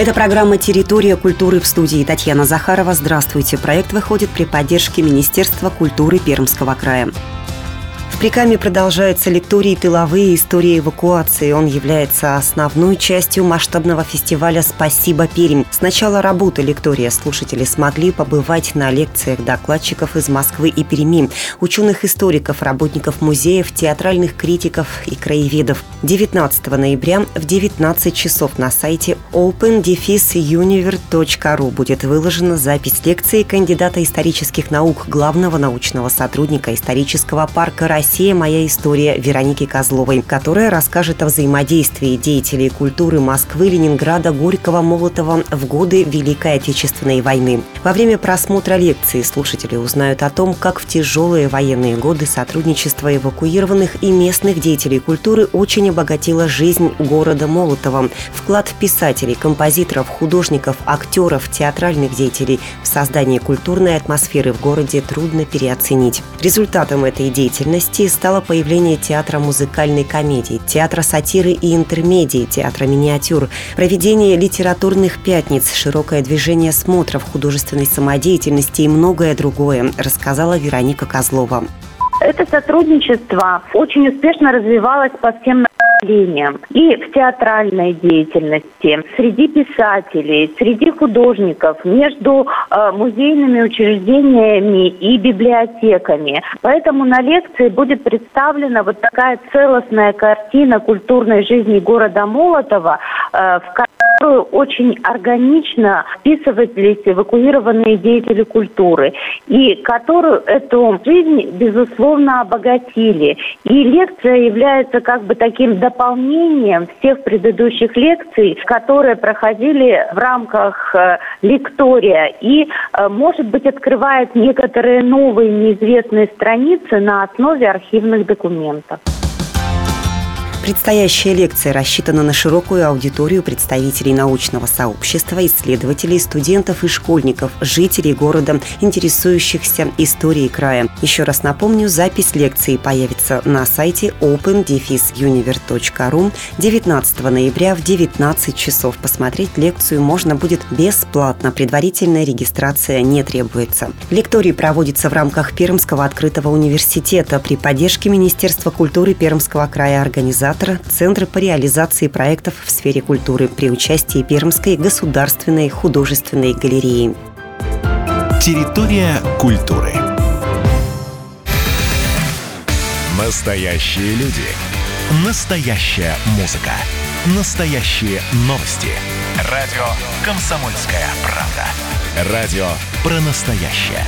Это программа «Территория культуры» в студии Татьяна Захарова. Здравствуйте. Проект выходит при поддержке Министерства культуры Пермского края. Прикаме продолжаются лектории «Тыловые истории эвакуации». Он является основной частью масштабного фестиваля «Спасибо, Пермь». С начала работы лектория слушатели смогли побывать на лекциях докладчиков из Москвы и Перми, ученых-историков, работников музеев, театральных критиков и краеведов. 19 ноября в 19 часов на сайте open-univer.ru будет выложена запись лекции кандидата исторических наук, главного научного сотрудника исторического парка России «Россия. Моя история» Вероники Козловой, которая расскажет о взаимодействии деятелей культуры Москвы, Ленинграда, Горького, Молотова в годы Великой Отечественной войны. Во время просмотра лекции слушатели узнают о том, как в тяжелые военные годы сотрудничество эвакуированных и местных деятелей культуры очень обогатило жизнь города Молотова. Вклад писателей, композиторов, художников, актеров, театральных деятелей в создание культурной атмосферы в городе трудно переоценить. Результатом этой деятельности событий стало появление театра музыкальной комедии, театра сатиры и интермедии, театра миниатюр, проведение литературных пятниц, широкое движение смотров художественной самодеятельности и многое другое, рассказала Вероника Козлова. Это сотрудничество очень успешно развивалось по всем направлениям. И в театральной деятельности, среди писателей, среди художников, между э, музейными учреждениями и библиотеками. Поэтому на лекции будет представлена вот такая целостная картина культурной жизни города Молотова, в которую очень органично вписывались эвакуированные деятели культуры, и которую эту жизнь, безусловно, обогатили. И лекция является как бы таким дополнением всех предыдущих лекций, которые проходили в рамках э, лектория, и, э, может быть, открывает некоторые новые неизвестные страницы на основе архивных документов. Предстоящая лекция рассчитана на широкую аудиторию представителей научного сообщества, исследователей, студентов и школьников, жителей города, интересующихся историей края. Еще раз напомню, запись лекции появится на сайте open-univer.ru 19 ноября в 19 часов. Посмотреть лекцию можно будет бесплатно. Предварительная регистрация не требуется. Лекторий проводится в рамках Пермского открытого университета при поддержке Министерства культуры Пермского края организации организатора Центра по реализации проектов в сфере культуры при участии Пермской государственной художественной галереи. Территория культуры. Настоящие люди. Настоящая музыка. Настоящие новости. Радио «Комсомольская правда». Радио про настоящее.